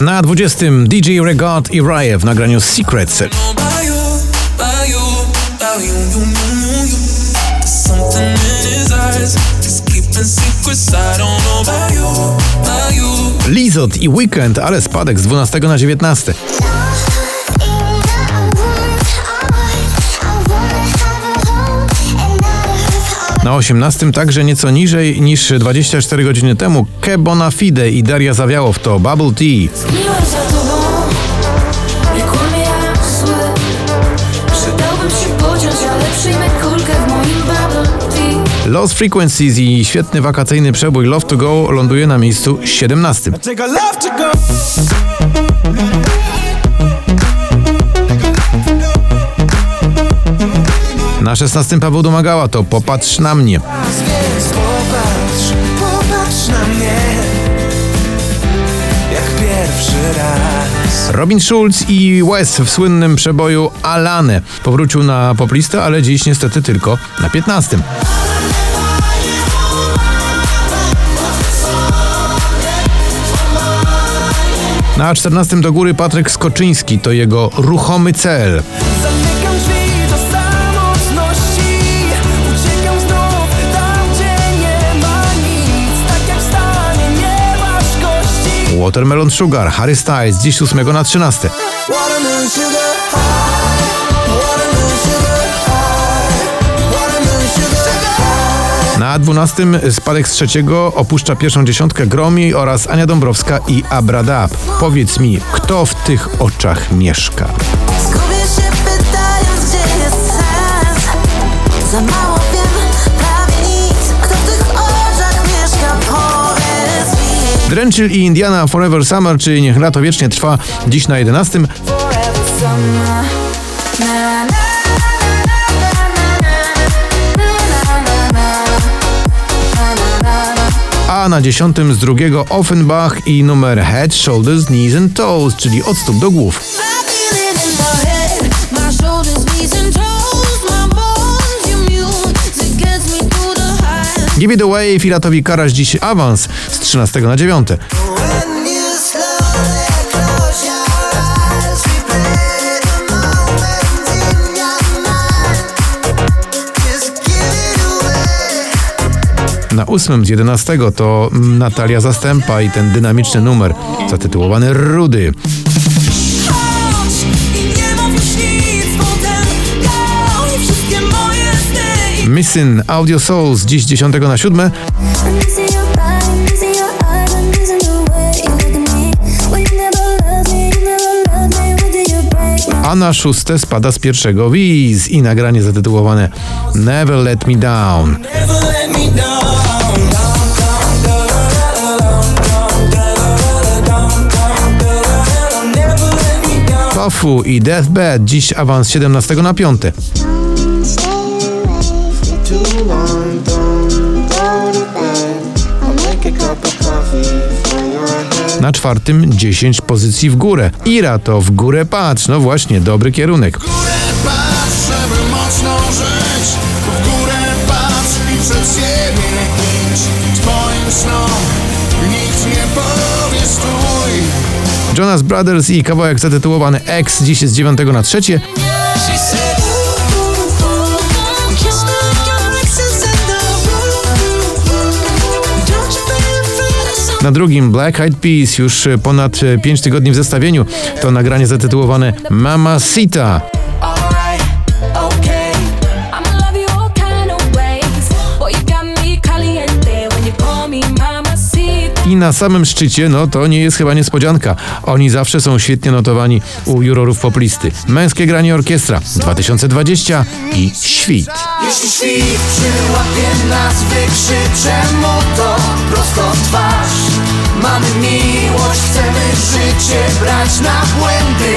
Na 20 DJ Regot i Rye w nagraniu Secrets. Lizot i Weekend, ale spadek z 12 na 19. Na 18 także nieco niżej niż 24 godziny temu Ke Bona Fide i Daria Zawiałow to Bubble Tea. Lost Frequencies i świetny wakacyjny przebój Love to Go ląduje na miejscu 17. Na 16 Paweł Domagała to Popatrz na mnie. Więc popatrz, popatrz na mnie. Jak pierwszy raz. Robin Schulz i West w słynnym przeboju Alane powrócił na poplistę, ale dziś niestety tylko na 15. Na 14 do góry Patryk Skoczyński to jego ruchomy cel. Watermelon Sugar, Harry Styles, dziś 8 na 13. Watermelon sugar high. Watermelon sugar high. Watermelon sugar high. Na 12 spadek z trzeciego opuszcza pierwszą dziesiątkę Gromi oraz Ania Dąbrowska i Abradab. Powiedz mi, kto w tych oczach mieszka? Drenchill i Indiana Forever Summer, czyli Niech lato wiecznie trwa, dziś na 11. A na dziesiątym z drugiego Offenbach i numer Head, Shoulders, Knees and Toes, czyli od stóp do głów. Give it away, Filatowi Karaś dziś awans z 13 na 9. Na ósmym z 11 to Natalia Zastępa i ten dynamiczny numer zatytułowany Rudy. Missing Audio Souls, dziś 10 na 7. A na szóste spada z pierwszego Wiz i nagranie zatytułowane Never Let Me Down. Tofu i Deathbed dziś awans 17 na 5 too long, don't go to bed. I'll make a cup of coffee for your head. Na czwartym 10 pozycji w górę. Ira to w górę patrz, no właśnie, dobry kierunek. górę patrz, żeby mocno żyć W górę patrz i przed siebie idź Twoim snom nikt nie powie stój Jonas Brothers i kawałek zatytułowany X dziś jest z 9 na 3. Na drugim Black Eyed Peas już ponad 5 tygodni w zestawieniu to nagranie zatytułowane Mama Sita. I na samym szczycie, no to nie jest chyba niespodzianka. Oni zawsze są świetnie notowani u jurorów poplisty. Męskie granie orkiestra 2020 i Świt. Jeśli świt przyłapie nas, wykrzyczę mu to. Mamy miłość, chcemy życie brać na błędy,